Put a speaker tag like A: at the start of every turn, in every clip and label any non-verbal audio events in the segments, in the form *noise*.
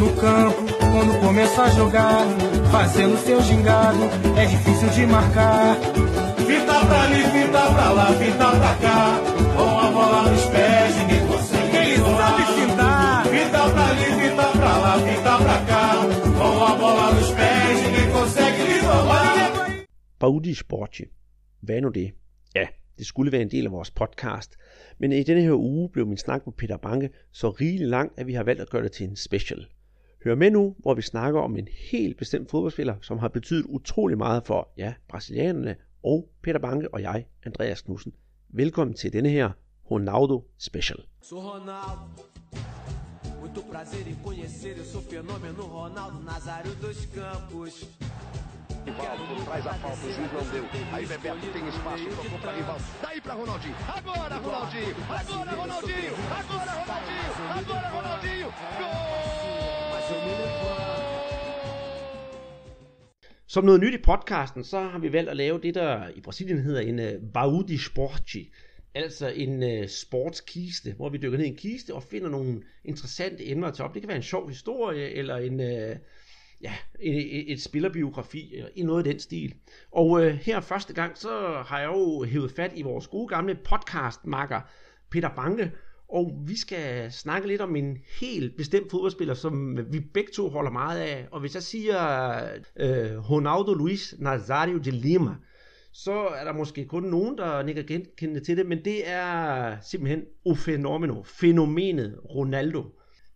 A: No campo, quando começa a jogar, fazendo seu gingado, é difícil de marcar. Fita pra ali, fita pra lá, fita pra cá, com a bola nos pés, ninguém consegue. Ele sabe fintar. Fita pra ali, fita pra lá, fita pra cá, com a bola nos pés, ninguém consegue lhe roubar.
B: Baudi Sporty. Hvad er nu det? Ja, det skulle være en del af vores podcast, men i denne her uge blev min snak med Peter Banke så rigelig lang, at vi har valgt at gøre det til en special. Hør med nu, hvor vi snakker om en helt bestemt fodboldspiller, som har betydet utrolig meget for, ja, brasilianerne og Peter Banke og jeg, Andreas Knudsen. Velkommen til denne her Ronaldo Special.
C: Sou Ronaldo, muito prazer em conhecer. Eu sou fenômeno Ronaldo Nazário dos Campos.
D: Rivaldo por trás da falta, o juiz não deu. Aí Bebeto tem espaço, tocou para Rivaldo. Daí para Ronaldinho. Agora Ronaldinho. Agora Ronaldinho. Agora Ronaldinho. Agora Ronaldinho.
B: Som noget nyt i podcasten, så har vi valgt at lave det, der i Brasilien hedder en øh, uh, baú de esporte, Altså en uh, sportskiste, hvor vi dykker ned i en kiste og finder nogle interessante emner at tage op. Det kan være en sjov historie, eller en, uh, ja, et, et, et spillerbiografi, eller noget i den stil. Og uh, her første gang, så har jeg jo hævet fat i vores gode gamle podcastmakker, Peter Banke, og vi skal snakke lidt om en helt bestemt fodboldspiller, som vi begge to holder meget af. Og hvis jeg siger øh, Ronaldo Luis Nazario de Lima, så er der måske kun nogen, der nikker genkendende til det, men det er simpelthen o fænomenet Ronaldo.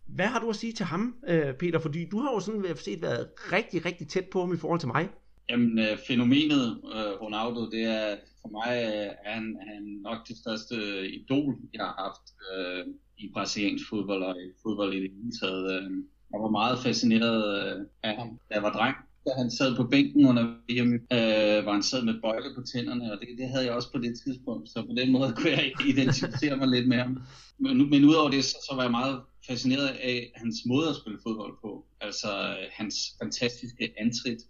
B: Hvad har du at sige til ham, øh, Peter? Fordi du har jo sådan set været rigtig, rigtig tæt på ham i forhold til mig.
E: Jamen, øh, fænomenet øh, Ronaldo, det er for mig øh, er han, han nok det største idol, jeg har haft øh, i brasiliansk fodbold og i fodbold i det hele taget. Øh, jeg var meget fascineret øh, af ham, da jeg var dreng. Da han sad på bænken under VM, øh, hvor han sad med bøjle på tænderne, og det, det havde jeg også på det tidspunkt, så på den måde *laughs* kunne jeg identificere mig lidt med ham. Men, men udover det, så, så var jeg meget fascineret af hans måde at spille fodbold på. Altså øh, hans fantastiske antrit,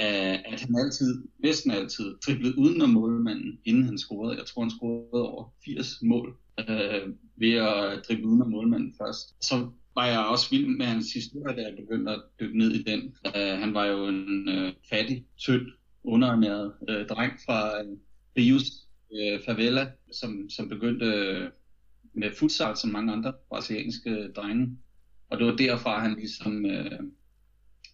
E: Øh, at han altid, næsten altid, driblede uden at målmanden, inden han scorede. Jeg tror, han scorede over 80 mål øh, ved at drible uden målmanden først. Så var jeg også vild med hans historie, da jeg begyndte at dykke ned i den. Øh, han var jo en øh, fattig, tynd, underernæret øh, dreng fra øh, Rios øh, favela, som, som begyndte øh, med futsal som mange andre brasilianske drenge. Og det var derfra, han ligesom Øh,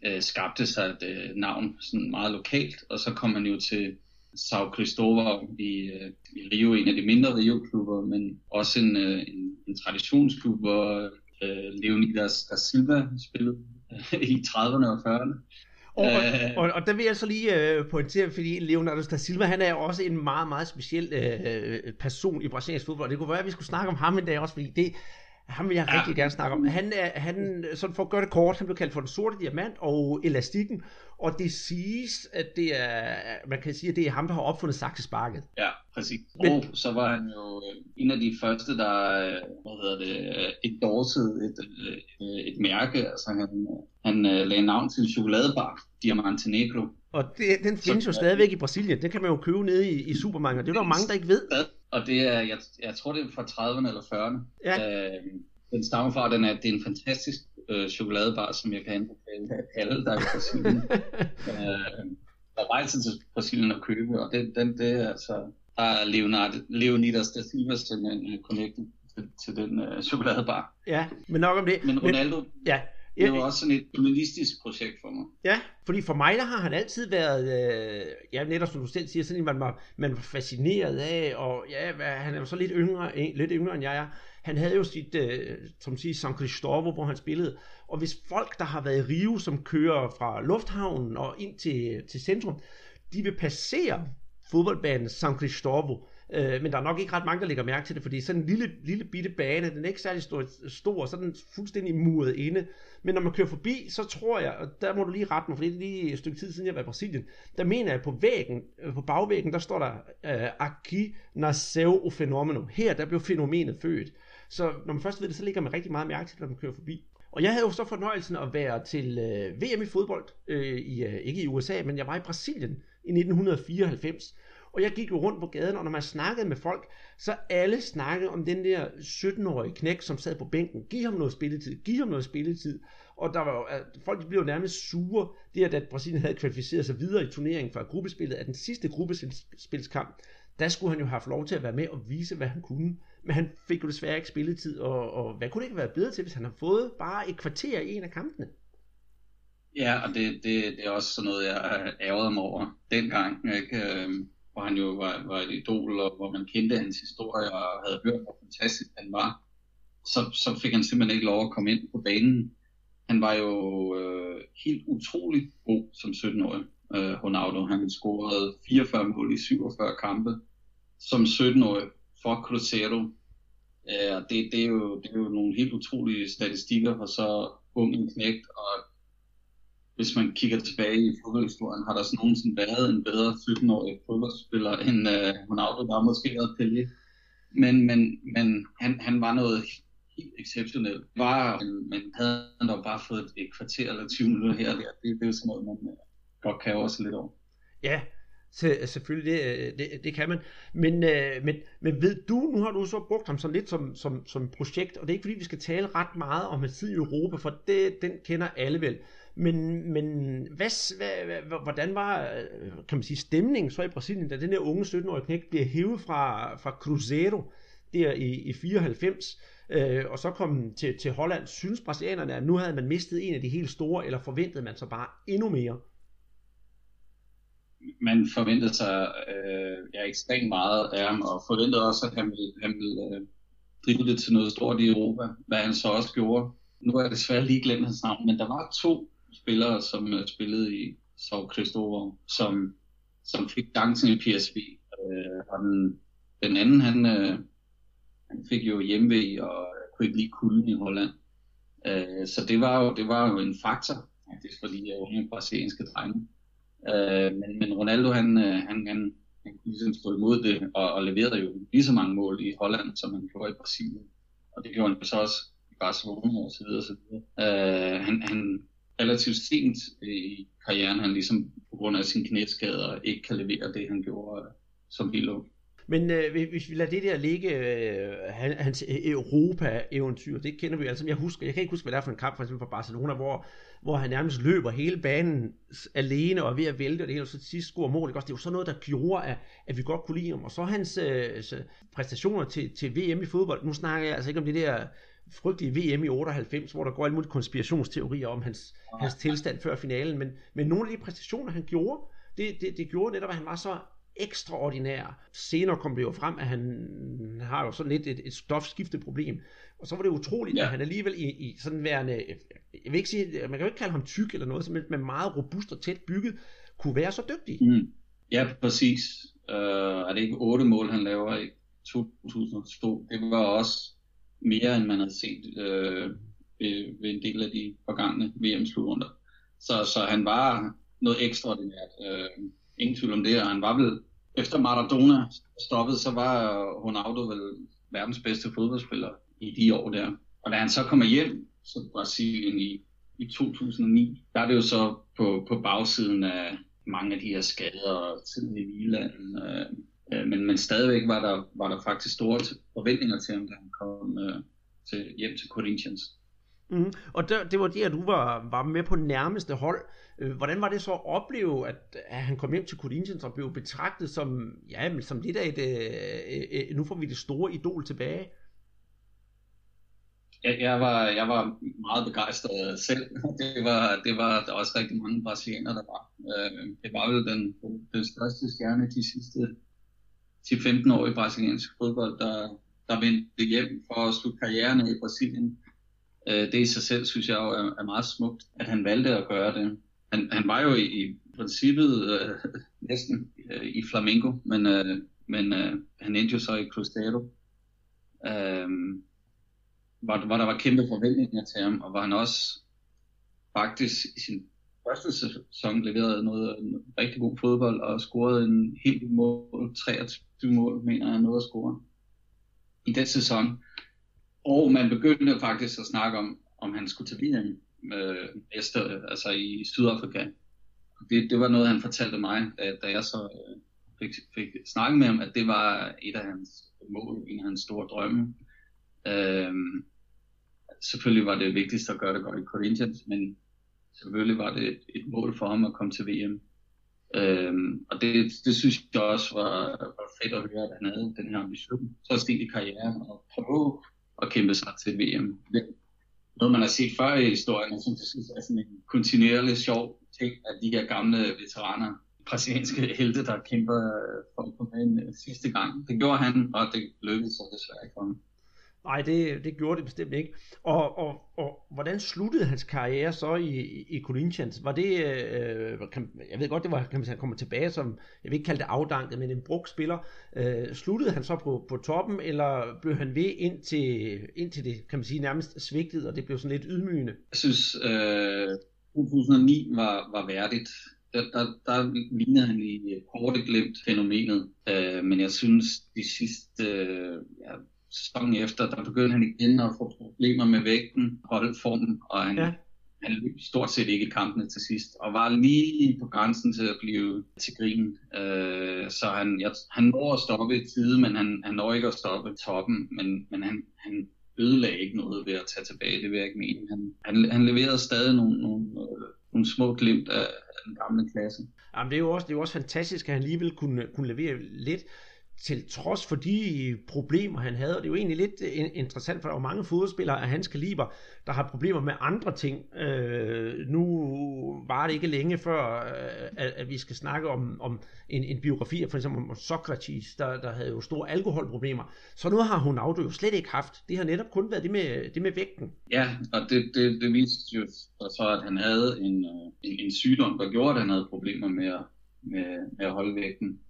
E: uh, skabte sig et uh, navn sådan meget lokalt, og så kom han jo til Sao Cristóvão i, uh, i Rio, en af de mindre Rio-klubber, men også en, uh, en, en traditionsklub, hvor uh, Leonidas da Silva spillede uh, i 30'erne og 40'erne.
B: Og, og, og, og der vil jeg så lige øh, pointere, fordi Leonardo da Silva, han er jo også en meget, meget speciel øh, person i brasiliansk fodbold. Det kunne være, at vi skulle snakke om ham en dag også, fordi det, ham vil jeg ja. rigtig gerne snakke om. Han er, han, sådan for at gøre det kort, han blev kaldt for den sorte diamant og elastikken, og det siges, at det er, man kan sige, at det er ham, der har opfundet saksesparket.
E: Ja, præcis. Men, og så var han jo en af de første, der, hvad hedder det, endorsede et, et, et mærke, altså han, han lagde navn til en chokoladebar, Diamante Negro.
B: Og det, den findes så, jo stadigvæk i Brasilien, den kan man jo købe nede i, i supermarkedet, det er der jo mange, der ikke ved.
E: Og det er, jeg, jeg tror det er fra 30'erne eller 40'erne. Ja. Øh, den stammer fra, den er, det er en fantastisk øh, chokoladebar, som jeg kan anbefale alle, der er i Brasilien. *laughs* øh, der rejser til Brasilien at købe, og det, den, det er altså, der er Leonardo, Leonidas da Silva simpelthen uh, connected til, til den uh, chokoladebar.
B: Ja, men nok om det.
E: Men Ronaldo, men, ja, det var også sådan et journalistisk projekt for mig.
B: Ja, fordi for mig der har han altid været, øh, ja netop som du selv siger, sådan en man var, man var fascineret af, og ja, han er jo så lidt yngre, lidt yngre end jeg er. Han havde jo sit, øh, som siger, San Cristóvão, hvor han spillede. Og hvis folk, der har været i Rio, som kører fra lufthavnen og ind til, til centrum, de vil passere fodboldbanen San Cristóvão, Øh, men der er nok ikke ret mange, der lægger mærke til det, fordi sådan en lille, lille bitte bane, den er ikke særlig stor, stor så er den fuldstændig muret inde. Men når man kører forbi, så tror jeg, og der må du lige rette mig, for det er lige et stykke tid siden, jeg var i Brasilien, der mener jeg, på væggen, øh, på bagvæggen, der står der, øh, Aki nasceu o fenomeno. Her, der blev fænomenet født. Så når man først ved det, så ligger man rigtig meget mærke til når man kører forbi. Og jeg havde jo så fornøjelsen at være til øh, VM i fodbold, øh, i, øh, ikke i USA, men jeg var i Brasilien i 1994. Og jeg gik jo rundt på gaden, og når man snakkede med folk, så alle snakkede om den der 17-årige knæk, som sad på bænken. Giv ham noget spilletid, giv ham noget spilletid. og der var jo, folk blev jo nærmest sure, det at, at Brasilien havde kvalificeret sig videre i turneringen fra gruppespillet, at den sidste gruppespilskamp, der skulle han jo have haft lov til at være med og vise, hvad han kunne. Men han fik jo desværre ikke spilletid, og, og hvad kunne det ikke være bedre til, hvis han har fået bare et kvarter i en af kampene?
E: Ja, og det, det, det er også sådan noget, jeg ærgerede mig over dengang, ikke? Øhm, hvor han jo var, var et idol, og hvor man kendte hans historie og havde hørt, hvor fantastisk han var. Så, så fik han simpelthen ikke lov at komme ind på banen. Han var jo øh, helt utrolig god som 17-årig, øh, Ronaldo. Han scorede 44 mål i 47 kampe som 17-årig for Cruzeiro. Øh, det, det, er jo, det er jo nogle helt utrolige statistikker for så ung en knægt, og hvis man kigger tilbage i fodboldhistorien, har der sådan nogensinde været en bedre 17-årig fodboldspiller end øh, Ronaldo, der måske været Pelé. Men, men, men han, han var noget helt exceptionelt. Var, men havde han dog bare fået et kvarter eller 20 minutter her og der, det, det er jo sådan noget, man øh, godt kan også lidt over.
B: Ja, selvfølgelig, det, øh, det, det kan man. Men, øh, men, men ved du, nu har du så brugt ham sådan lidt som, som, som projekt, og det er ikke fordi, vi skal tale ret meget om hans tid i Europa, for det, den kender alle vel. Men, men hvad, hvad, hvad, hvordan var øh, kan man sige, stemningen så i Brasilien, da den her unge 17-årige knægt bliver hævet fra, fra Cruzeiro der i, i 94, øh, og så kom til, til Holland, synes brasilianerne, at nu havde man mistet en af de helt store, eller forventede man så bare endnu mere?
E: Man forventede sig øh, ja, ekstremt meget af ham, og forventede også, at han ville, han ville øh, drive det til noget stort i Europa, hvad han så også gjorde. Nu er jeg desværre lige glemt hans navn, men der var to spillere, som spillede i Sao Cristobal, som, som fik chancen i PSV. Øh, og den, den anden, han, øh, han fik jo hjemme og kunne ikke lide kulden i Holland. Øh, så det var, jo, det var jo en faktor, faktisk, for de øh, unge brasilianske drenge. Øh, men, men Ronaldo, han, øh, han, han, han kunne ligesom stå imod det, og, og leverede jo lige så mange mål i Holland, som han gjorde i Brasilien. Og det gjorde han så også i Barcelona og så videre, så videre. Øh, han, han, relativt sent øh, i karrieren, han ligesom på grund af sin knæskader ikke kan levere det, han gjorde øh, som helt ung.
B: Men øh, hvis vi lader det der ligge, øh, hans Europa-eventyr, det kender vi jo alle sammen. Jeg husker, jeg kan ikke huske, hvad det er for en kamp, for eksempel for Barcelona, hvor, hvor han nærmest løber hele banen alene og er ved at vælte, og det hele, og så til sidst scorer mål. Ikke? Det er jo sådan noget, der gjorde, at, at vi godt kunne lide ham. Og så hans øh, præstationer til, til VM i fodbold. Nu snakker jeg altså ikke om det der frygtelige VM i 98, hvor der går alle mulige konspirationsteorier om hans, ja. hans tilstand før finalen, men, men nogle af de præstationer, han gjorde, det, det, det gjorde netop, at han var så ekstraordinær. Senere kom det jo frem, at han har jo sådan lidt et, et stofskifteproblem. Og så var det utroligt, ja. at han alligevel i, i sådan værende, jeg vil ikke sige, man kan jo ikke kalde ham tyk eller noget, men meget robust og tæt bygget, kunne være så dygtig.
E: Mm. Ja, præcis. Uh, er det ikke otte mål, han laver i 2002? Det var også mere, end man havde set øh, ved, ved en del af de forgangne VM-slutrunder. Så, så han var noget ekstraordinært. Øh, ingen tvivl om det, og han var vel, efter Maradona stoppede, så var Ronaldo vel verdens bedste fodboldspiller i de år der. Og da han så kommer hjem til Brasilien i, i 2009, der er det jo så på, på bagsiden af mange af de her skader, tiden i Milan, øh, Øh, men, men stadigvæk var der, var der faktisk store forventninger til ham, da han kom øh, til, hjem til Corinthians.
B: Mm. Og der, det var det, at du var, var med på nærmeste hold. Øh, hvordan var det så at opleve, at, at han kom hjem til Corinthians og blev betragtet som, ja, som lidt af et, øh, øh, nu får vi det store idol tilbage?
E: Jeg, jeg, var, jeg var meget begejstret selv. *laughs* Det var, det var der også rigtig mange brasilianere, der var. Øh, det var vel den, den største stjerne de sidste 10-15-årig brasiliansk fodbold, der, der vendte hjem for at slutte karrieren i Brasilien. Øh, det i sig selv, synes jeg, er, er meget smukt, at han valgte at gøre det. Han, han var jo i, i princippet øh, næsten øh, i Flamengo, men, øh, men øh, han endte jo så i Cruzeiro. Øh, hvor, hvor der var kæmpe forventninger til ham, og hvor han også faktisk i sin første sæson leverede noget, noget rigtig god fodbold og scorede en helt mål, 23 mål, mener jeg, noget at score i den sæson. Og man begyndte faktisk at snakke om, om han skulle til VM øh, næste, altså i Sydafrika. Det, det var noget, han fortalte mig, da, da jeg så øh, fik, fik snakket med ham, at det var et af hans mål, en af hans store drømme. Øh, selvfølgelig var det vigtigst at gøre det godt i Corinthians, men selvfølgelig var det et, et mål for ham at komme til VM. Øhm, og det, det synes jeg også var, var fedt at høre, at han havde den her ambition. Så sent i karrieren og prøve at kæmpe sig til VM. Det, noget man har set før i historien, jeg synes, det er sådan en kontinuerlig sjov ting, at de her gamle veteraner, brasilianske helte, der kæmper for at komme ind sidste gang. Det gjorde han, og det lykkedes så desværre ikke for ham.
B: Nej, det, det gjorde det bestemt ikke. Og, og, og hvordan sluttede hans karriere så i, i Corinthians? Var det, øh, kan, jeg ved godt, det var, kan man sige, han kommer tilbage som, jeg vil ikke kalde det afdanket, men en brugt spiller. Øh, sluttede han så på, på toppen, eller blev han ved indtil, indtil det, kan man sige, nærmest svigtede, og det blev sådan lidt ydmygende?
E: Jeg synes, øh, 2009 var, var værdigt. Der, der, der lignede han i korte glemt fænomenet, øh, men jeg synes, de sidste øh, ja, sæsonen efter, der begyndte han igen at få problemer med vægten, holdformen, og han, ja. han løb stort set ikke kampene til sidst, og var lige på grænsen til at blive til grin. Øh, så han, jeg, han når at stoppe i tide, men han, han når ikke at stoppe toppen, men, men han, han ødelagde ikke noget ved at tage tilbage, det vil jeg ikke mene. Han, han, han leverede stadig nogle, nogle, nogle små glimt af, af den gamle klasse.
B: Jamen, det er jo også, det er jo også fantastisk, at han alligevel kunne, kunne levere lidt til trods for de problemer, han havde. Og det er jo egentlig lidt øh, interessant, for der er jo mange fodboldspillere af hans kaliber, der har problemer med andre ting. Øh, nu var det ikke længe før, øh, at, at vi skal snakke om, om en, en biografi, for eksempel om Socrates, der, der havde jo store alkoholproblemer. Så nu har hun jo slet ikke haft. Det har netop kun været det med, det med vægten.
E: Ja, og det, det, det viste jo så, at han havde en, øh, en, en sygdom, der gjorde, at han havde problemer med at, med, med at holde vægten.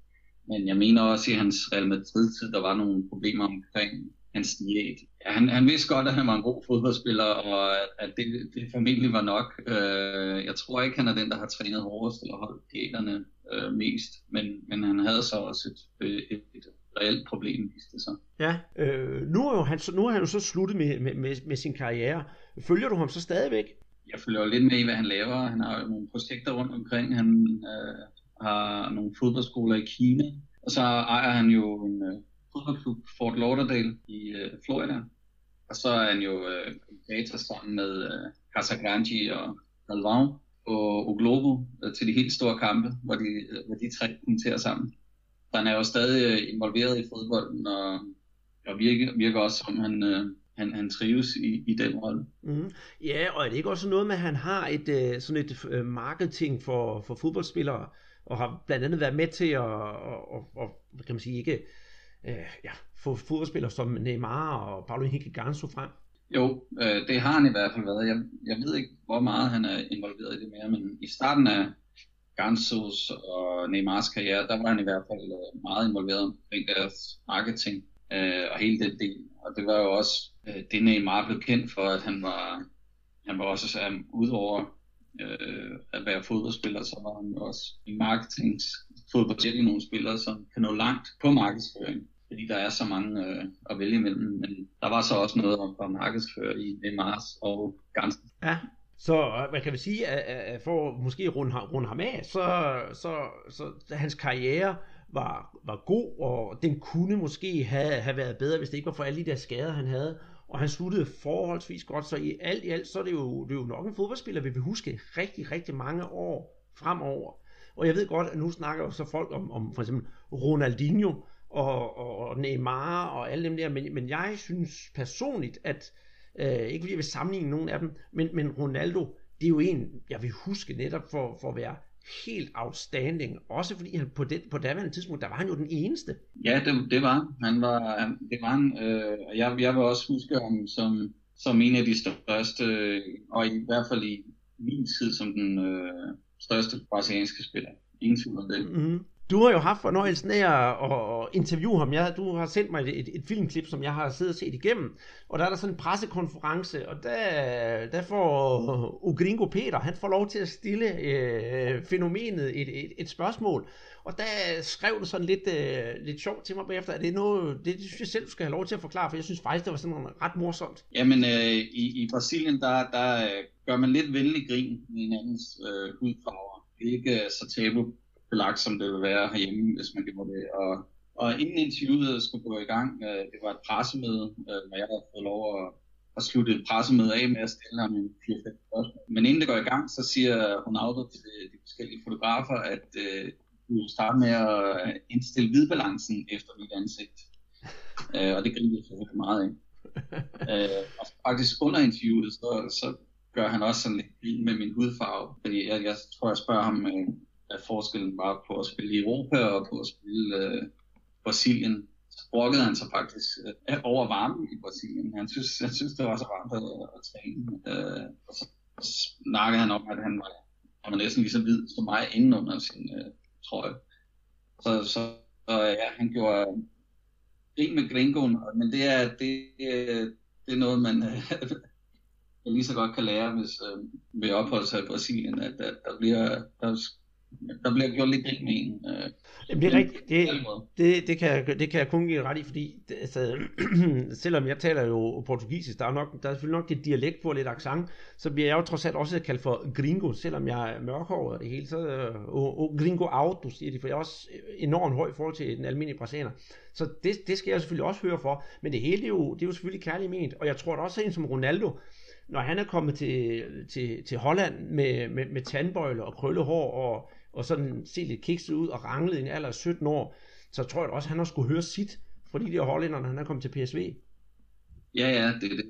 E: Men jeg mener også, at i hans Real Madrid-tid, der var nogle problemer omkring hans diæt. Han, han vidste godt, at han var en god fodboldspiller, og at, det, det formentlig var nok. Øh, jeg tror ikke, han er den, der har trænet hårdest eller holdt diæterne øh, mest, men, men han havde så også et, et, et reelt problem, viste det sig.
B: Ja, øh, nu, er jo han, nu har han jo så sluttet med, med, med, med sin karriere. Følger du ham så stadigvæk?
E: Jeg følger jo lidt med i, hvad han laver. Han har jo nogle projekter rundt omkring. Han, øh, har nogle fodboldskoler i Kina, og så ejer han jo en øh, fodboldklub, Fort Lauderdale i øh, Florida. Og så er han jo uh, kommentator sammen med øh, Casagrande og Galvão og Oglobo øh, til de helt store kampe, hvor de, øh, hvor de tre kommenterer sammen. Så han er jo stadig øh, involveret i fodbolden, og, og virker, virker også som han... Øh, han, han trives i, i den rolle.
B: Mm. Ja, og er det ikke også noget med, at han har et øh, sådan et marketing for, for fodboldspillere, og har blandt andet været med til at, og, og, og kan man sige, ikke, øh, ja, få fodboldspillere som Neymar og Paulo Henrique Ganso frem.
E: Jo, øh, det har han i hvert fald været. Jeg, jeg ved ikke, hvor meget han er involveret i det mere, men i starten af Gansos og Neymars karriere, der var han i hvert fald øh, meget involveret omkring deres marketing øh, og hele den del. Og det var jo også øh, det, Neymar blev kendt for, at han var, han var også um, udover øh, at være fodboldspiller, så var han også i marketings fodbold nogle spillere, som kan nå langt på markedsføring fordi der er så mange øh, at vælge imellem. Men der var så også noget om at markedsføre i Neymars og Gansen.
B: Ja, så man kan vel sige, at, for måske runde, runde ham af, så, så, så hans karriere var, var god, og den kunne måske have, have været bedre, hvis det ikke var for alle de der skader, han havde og han sluttede forholdsvis godt, så i alt i alt, så er det jo, det er jo nok en fodboldspiller, vi vil huske rigtig, rigtig mange år fremover. Og jeg ved godt, at nu snakker jo så folk om, om for eksempel Ronaldinho og, og Neymar og alle dem der, men, men jeg synes personligt, at, øh, ikke fordi jeg vil sammenligne nogen af dem, men, men Ronaldo, det er jo en, jeg vil huske netop for, for at være helt outstanding. Også fordi han på, det, på daværende tidspunkt, der var han jo den eneste.
E: Ja, det, det var han. Var, han, det var han. Øh, jeg, jeg vil også huske ham som, som en af de største, og i hvert fald i min tid som den øh, største brasilianske spiller. Ingen tvivl om det.
B: Mm-hmm. Du har jo haft fornøjelsen af at, interviewe ham. Jeg, du har sendt mig et, et, et filmklip, som jeg har siddet og set igennem. Og der er der sådan en pressekonference, og der, der får Ugringo Peter, han får lov til at stille øh, fænomenet et, et, et spørgsmål. Og der skrev du sådan lidt, øh, lidt sjovt til mig bagefter. Er det noget, det, det synes jeg selv, du skal have lov til at forklare, for jeg synes faktisk, det var sådan ret morsomt.
E: Jamen, øh, i, i Brasilien, der, der øh, gør man lidt venlig grin med hinandens øh, hudfarver. Det er ikke øh, så tabu belagt, som det vil være herhjemme, hvis man gjorde det. Og, og inden interviewet skulle gå i gang, øh, det var et pressemøde, øh, hvor jeg havde fået lov at, og slutte pressemødet af med at stille ham en 4-5 spørgsmål. Men inden det går i gang, så siger Ronaldo til de forskellige fotografer, at øh, du starte med at indstille hvidbalancen efter mit ansigt. Øh, og det griner jeg selvfølgelig meget af. *laughs* øh, og faktisk under interviewet, så, så gør han også sådan lidt med min hudfarve. Fordi jeg, jeg tror, jeg spørger ham, øh, er forskellen bare på at spille i Europa og på at spille øh, Brasilien brokkede han sig faktisk øh, over varmen i Brasilien. Han synes, han synes det var så varmt at, at træne. Øh, og så snakkede han om, at han var, han var næsten lige så hvid som mig inden under sin øh, trøje. Så, så, øh, ja, han gjorde grin med gringoen, men det er, det, øh, det er noget, man *laughs* øh, lige så godt kan lære, hvis øh, vi opholder sig i Brasilien, at, at der bliver der der bliver gjort lidt grin med en. Øh,
B: Jamen, det er rigtigt. Det, det, det, kan, det kan jeg kun give ret i, fordi det, altså, *clears throat* selvom jeg taler jo portugisisk, der er, nok, der er selvfølgelig nok lidt dialekt på lidt accent, så bliver jeg jo trods alt også kaldt for gringo, selvom jeg er mørkhåret og det hele. Så, og, og gringo auto, siger de, for jeg er også enormt høj i forhold til den almindelige brasilianer. Så det, det skal jeg selvfølgelig også høre for, men det hele det er jo, det er jo selvfølgelig kærligt ment, og jeg tror at også en som Ronaldo, når han er kommet til, til, til Holland med, med, med tandbøjler og krøllehår og og sådan se lidt kikset ud og ranglet i en alder af 17 år, så tror jeg også, at han har skulle høre sit fra de der hollænder, når han er kommet til PSV.
E: Ja, ja, det, det,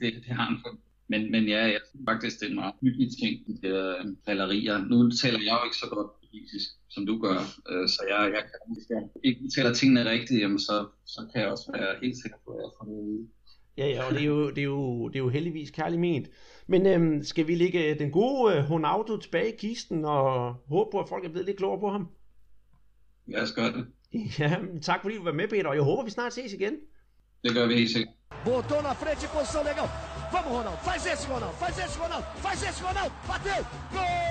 E: det, det har han for. Men, men ja, jeg synes faktisk, det er en meget hyggelig ting, de der øh, gallerier. Nu taler jeg jo ikke så godt politisk, som du gør, øh, så jeg, jeg kan, hvis jeg ikke taler tingene rigtigt, jamen så, så kan jeg også være helt sikker på, at jeg får noget
B: Ja, ja, og det er jo, det er jo, det er jo heldigvis kærligt ment. Men øhm, skal vi lægge den gode øh, Honaudo tilbage i kisten og håbe på, at folk er blevet lidt klogere på ham? *laughs*
E: Ja, jeg gør det.
B: Ja, tak fordi du var med, Peter, og jeg håber, vi snart ses igen.
E: Det gør vi helt sikkert.
C: Botou na frente, posição legal. Vamos, Ronaldo. Faz esse, Ronaldo. Faz esse, Ronaldo. Faz esse, Ronaldo. Bateu. Gol!